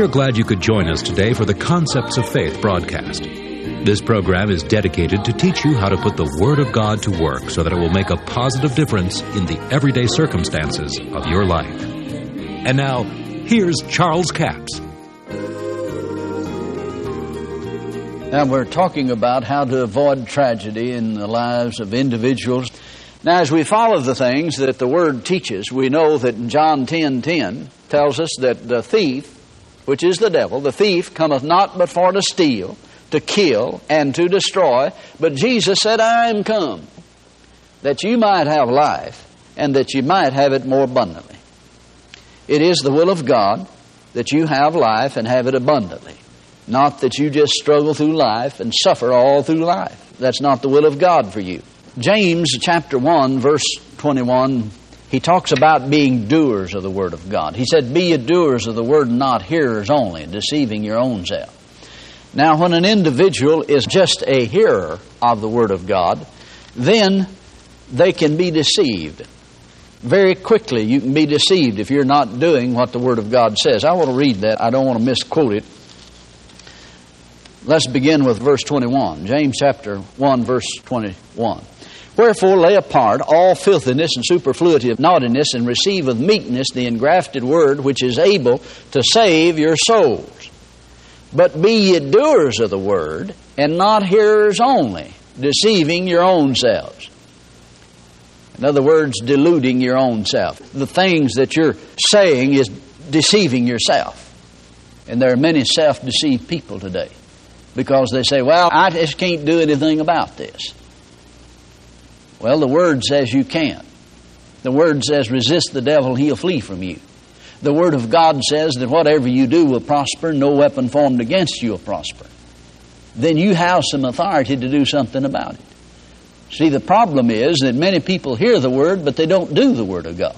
We are glad you could join us today for the Concepts of Faith broadcast. This program is dedicated to teach you how to put the Word of God to work so that it will make a positive difference in the everyday circumstances of your life. And now, here's Charles Capps. Now, we're talking about how to avoid tragedy in the lives of individuals. Now, as we follow the things that the Word teaches, we know that John 10 10 tells us that the thief, which is the devil, the thief cometh not but for to steal, to kill, and to destroy. But Jesus said, I am come that you might have life, and that you might have it more abundantly. It is the will of God that you have life and have it abundantly. Not that you just struggle through life and suffer all through life. That's not the will of God for you. James chapter 1, verse 21, he talks about being doers of the Word of God. He said, Be ye doers of the Word, not hearers only, deceiving your own self. Now, when an individual is just a hearer of the Word of God, then they can be deceived. Very quickly, you can be deceived if you're not doing what the Word of God says. I want to read that. I don't want to misquote it. Let's begin with verse 21. James chapter 1, verse 21. Wherefore lay apart all filthiness and superfluity of naughtiness, and receive with meekness the engrafted word which is able to save your souls. But be ye doers of the word, and not hearers only, deceiving your own selves. In other words, deluding your own self. The things that you're saying is deceiving yourself. And there are many self deceived people today because they say, Well, I just can't do anything about this. Well, the Word says you can't. The Word says, resist the devil, he'll flee from you. The Word of God says that whatever you do will prosper, no weapon formed against you will prosper. Then you have some authority to do something about it. See, the problem is that many people hear the Word, but they don't do the Word of God.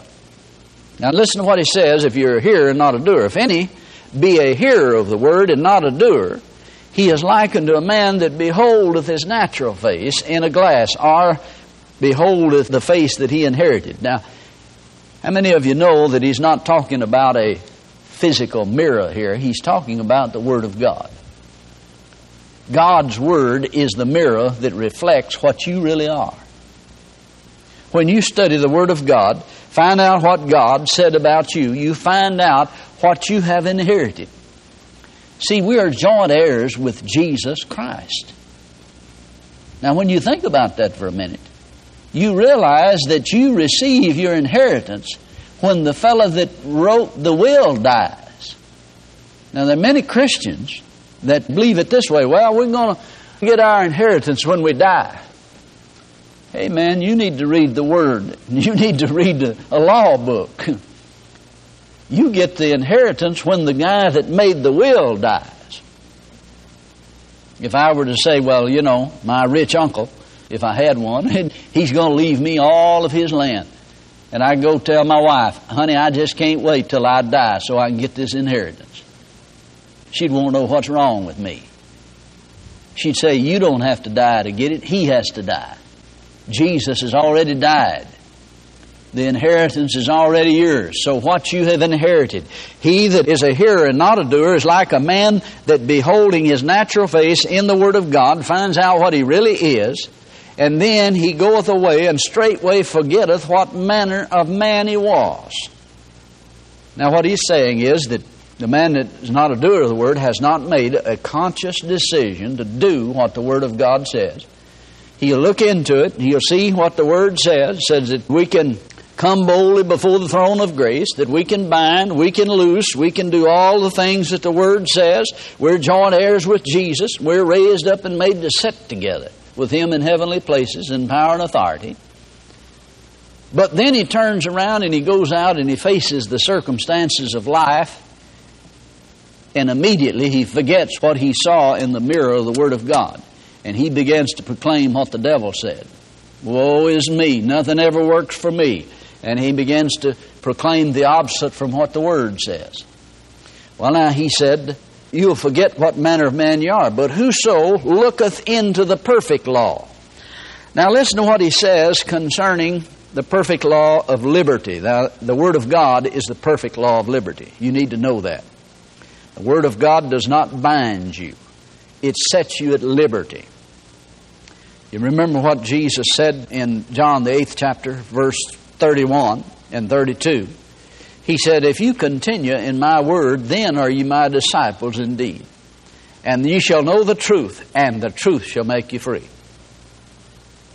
Now, listen to what he says if you're a hearer and not a doer. If any be a hearer of the Word and not a doer, he is likened to a man that beholdeth his natural face in a glass, or beholdeth the face that he inherited. Now, how many of you know that he's not talking about a physical mirror here? He's talking about the Word of God. God's Word is the mirror that reflects what you really are. When you study the Word of God, find out what God said about you, you find out what you have inherited. See, we are joint heirs with Jesus Christ. Now, when you think about that for a minute, you realize that you receive your inheritance when the fellow that wrote the will dies. Now, there are many Christians that believe it this way well, we're going to get our inheritance when we die. Hey, man, you need to read the Word. You need to read a law book. You get the inheritance when the guy that made the will dies. If I were to say, well, you know, my rich uncle, if I had one, he's going to leave me all of his land. And I go tell my wife, honey, I just can't wait till I die so I can get this inheritance. She'd want to know what's wrong with me. She'd say, You don't have to die to get it, he has to die. Jesus has already died. The inheritance is already yours. So what you have inherited. He that is a hearer and not a doer is like a man that beholding his natural face in the Word of God finds out what he really is, and then he goeth away and straightway forgetteth what manner of man he was. Now what he's saying is that the man that is not a doer of the Word has not made a conscious decision to do what the Word of God says. He'll look into it, he'll see what the Word says, says that we can come boldly before the throne of grace, that we can bind, we can loose, we can do all the things that the Word says. We're joint heirs with Jesus. We're raised up and made to sit together with Him in heavenly places in power and authority. But then he turns around and he goes out and he faces the circumstances of life, and immediately he forgets what he saw in the mirror of the Word of God. And he begins to proclaim what the devil said. Woe is me, nothing ever works for me and he begins to proclaim the opposite from what the Word says. Well, now he said, You'll forget what manner of man you are, but whoso looketh into the perfect law. Now listen to what he says concerning the perfect law of liberty. Now, the Word of God is the perfect law of liberty. You need to know that. The Word of God does not bind you, it sets you at liberty. You remember what Jesus said in John, the 8th chapter, verse 31 and 32. He said, If you continue in my word, then are you my disciples indeed. And ye shall know the truth, and the truth shall make you free.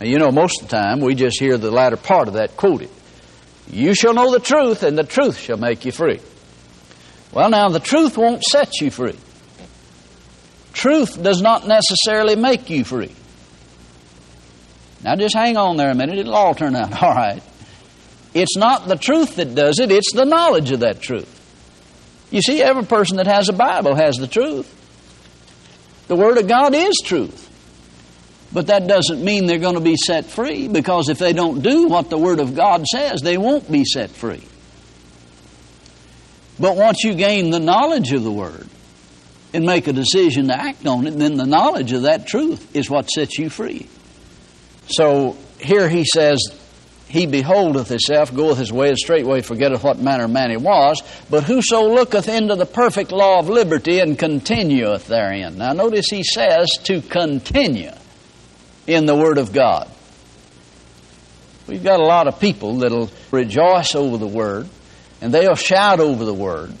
Now, you know, most of the time we just hear the latter part of that quoted. You shall know the truth, and the truth shall make you free. Well, now, the truth won't set you free. Truth does not necessarily make you free. Now just hang on there a minute, it'll all turn out all right. It's not the truth that does it, it's the knowledge of that truth. You see, every person that has a Bible has the truth. The Word of God is truth. But that doesn't mean they're going to be set free because if they don't do what the Word of God says, they won't be set free. But once you gain the knowledge of the Word and make a decision to act on it, then the knowledge of that truth is what sets you free. So here he says, He beholdeth himself, goeth his way, and straightway forgetteth what manner of man he was. But whoso looketh into the perfect law of liberty and continueth therein. Now notice he says to continue in the Word of God. We've got a lot of people that'll rejoice over the Word and they'll shout over the Word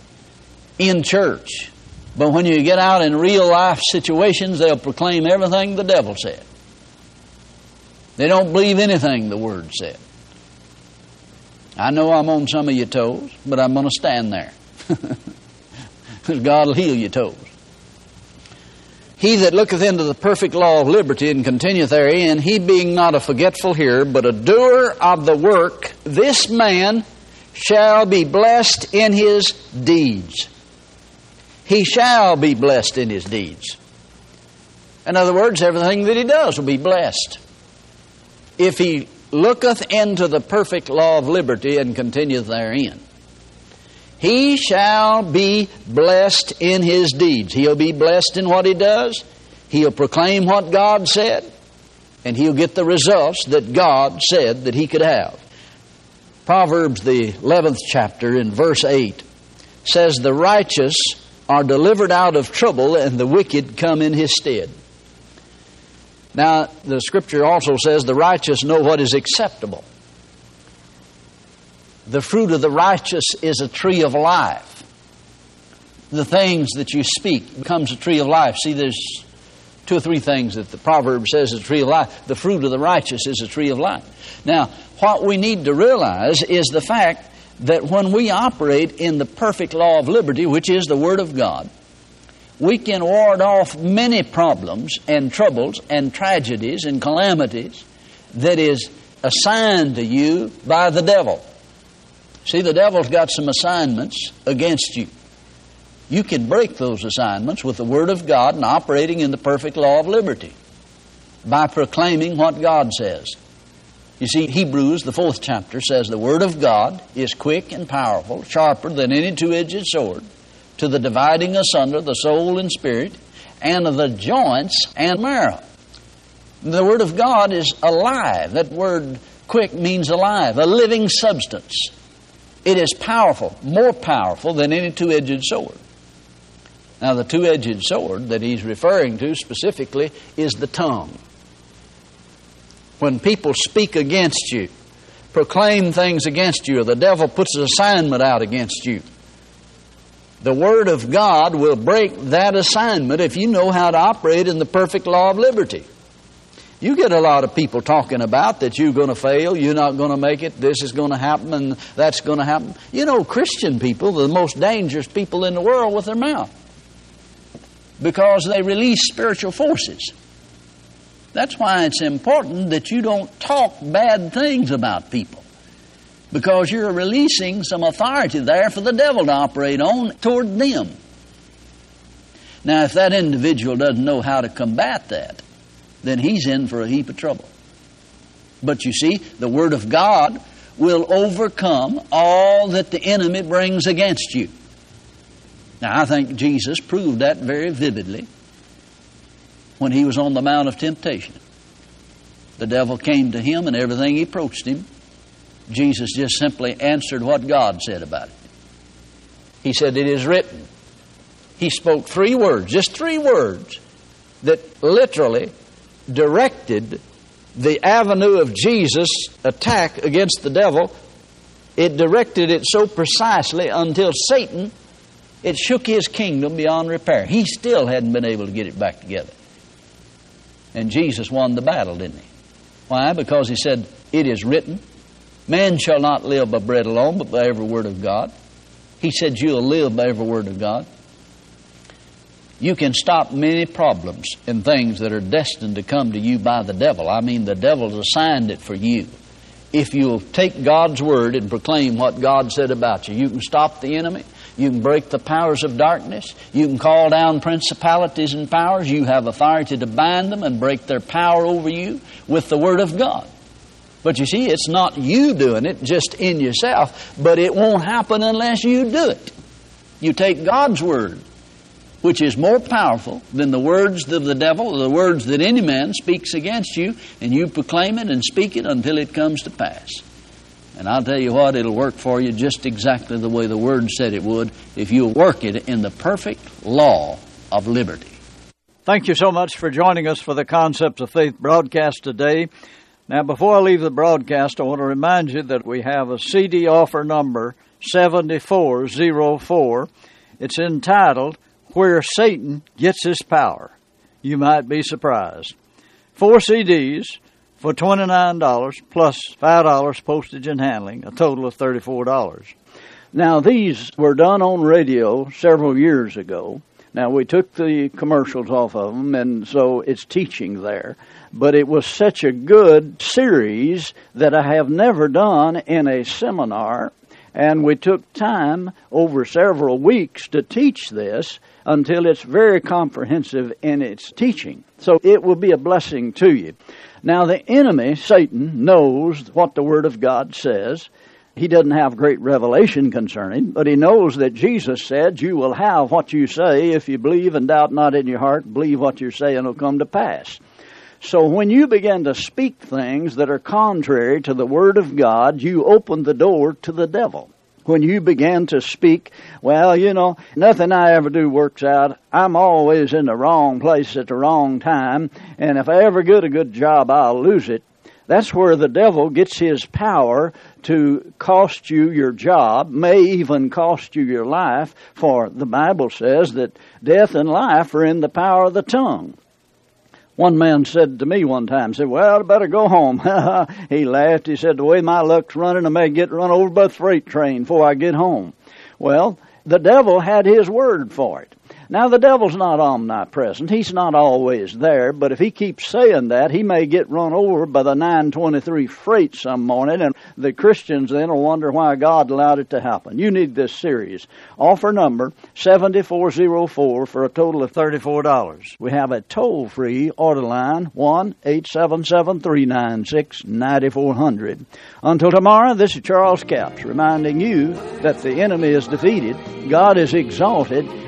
in church. But when you get out in real life situations, they'll proclaim everything the devil said. They don't believe anything the Word said. I know I'm on some of your toes, but I'm going to stand there. Because God will heal your toes. He that looketh into the perfect law of liberty and continueth therein, he being not a forgetful hearer, but a doer of the work, this man shall be blessed in his deeds. He shall be blessed in his deeds. In other words, everything that he does will be blessed if he looketh into the perfect law of liberty and continueth therein. He shall be blessed in his deeds. He'll be blessed in what he does. He'll proclaim what God said, and he'll get the results that God said that he could have. Proverbs, the 11th chapter, in verse 8, says, The righteous are delivered out of trouble, and the wicked come in his stead. Now, the scripture also says the righteous know what is acceptable. The fruit of the righteous is a tree of life. The things that you speak becomes a tree of life. See, there's two or three things that the proverb says is a tree of life. The fruit of the righteous is a tree of life. Now, what we need to realize is the fact that when we operate in the perfect law of liberty, which is the Word of God, we can ward off many problems and troubles and tragedies and calamities that is assigned to you by the devil. See, the devil's got some assignments against you. You can break those assignments with the Word of God and operating in the perfect law of liberty by proclaiming what God says. You see, Hebrews, the fourth chapter, says the Word of God is quick and powerful, sharper than any two edged sword to the dividing asunder the soul and spirit, and of the joints and marrow. The Word of God is alive. That word quick means alive, a living substance. It is powerful, more powerful than any two edged sword. Now, the two edged sword that he's referring to specifically is the tongue. When people speak against you, proclaim things against you, or the devil puts an assignment out against you, the Word of God will break that assignment if you know how to operate in the perfect law of liberty. You get a lot of people talking about that you're going to fail, you're not going to make it, this is going to happen, and that's going to happen. You know, Christian people are the most dangerous people in the world with their mouth because they release spiritual forces. That's why it's important that you don't talk bad things about people because you're releasing some authority there for the devil to operate on toward them. Now, if that individual doesn't know how to combat that, then he's in for a heap of trouble. But you see, the Word of God will overcome all that the enemy brings against you. Now, I think Jesus proved that very vividly when he was on the Mount of Temptation. The devil came to him and everything he approached him Jesus just simply answered what God said about it. He said, It is written. he spoke three words, just three words, that literally directed the avenue of Jesus' attack against the devil. It directed it so precisely until Satan, it shook his kingdom beyond repair. He still hadn't been able to get it back together. And Jesus won the battle, didn't he? Why? Because he said, It is written, man shall not live by bread alone, but by every word of God. He said, You'll live by every word of God. You can stop many problems and things that are destined to come to you by the devil. I mean, the devil's assigned it for you. If you'll take God's word and proclaim what God said about you, you can stop the enemy. You can break the powers of darkness. You can call down principalities and powers. You have authority to bind them and break their power over you with the Word of God. But you see, it's not you doing it just in yourself, but it won't happen unless you do it. You take God's Word, which is more powerful than the words of the devil, or the words that any man speaks against you, and you proclaim it and speak it until it comes to pass. And I'll tell you what, it'll work for you just exactly the way the Word said it would if you work it in the perfect law of liberty. Thank you so much for joining us for the Concepts of Faith broadcast today. Now, before I leave the broadcast, I want to remind you that we have a CD offer number 7404. It's entitled Where Satan Gets His Power. You might be surprised. Four CDs for $29 plus $5 postage and handling, a total of $34. Now, these were done on radio several years ago. Now, we took the commercials off of them, and so it's teaching there. But it was such a good series that I have never done in a seminar, and we took time over several weeks to teach this until it's very comprehensive in its teaching. So it will be a blessing to you. Now, the enemy, Satan, knows what the Word of God says. He doesn't have great revelation concerning, but he knows that Jesus said, You will have what you say if you believe and doubt not in your heart, believe what you're saying will come to pass. So when you begin to speak things that are contrary to the Word of God, you open the door to the devil when you begin to speak, well, you know, nothing I ever do works out. I'm always in the wrong place at the wrong time, and if I ever get a good job, I'll lose it. That's where the devil gets his power to cost you your job, may even cost you your life, for the Bible says that death and life are in the power of the tongue. One man said to me one time, said, Well, I better go home. he laughed. He said, The way my luck's running, I may get run over by the freight train before I get home. Well, the devil had his word for it. Now, the devil's not omnipresent. He's not always there, but if he keeps saying that, he may get run over by the 923 freight some morning, and the Christians then will wonder why God allowed it to happen. You need this series. Offer number 7404 for a total of $34. We have a toll free order line 1 877 396 9400. Until tomorrow, this is Charles Capps reminding you that the enemy is defeated, God is exalted,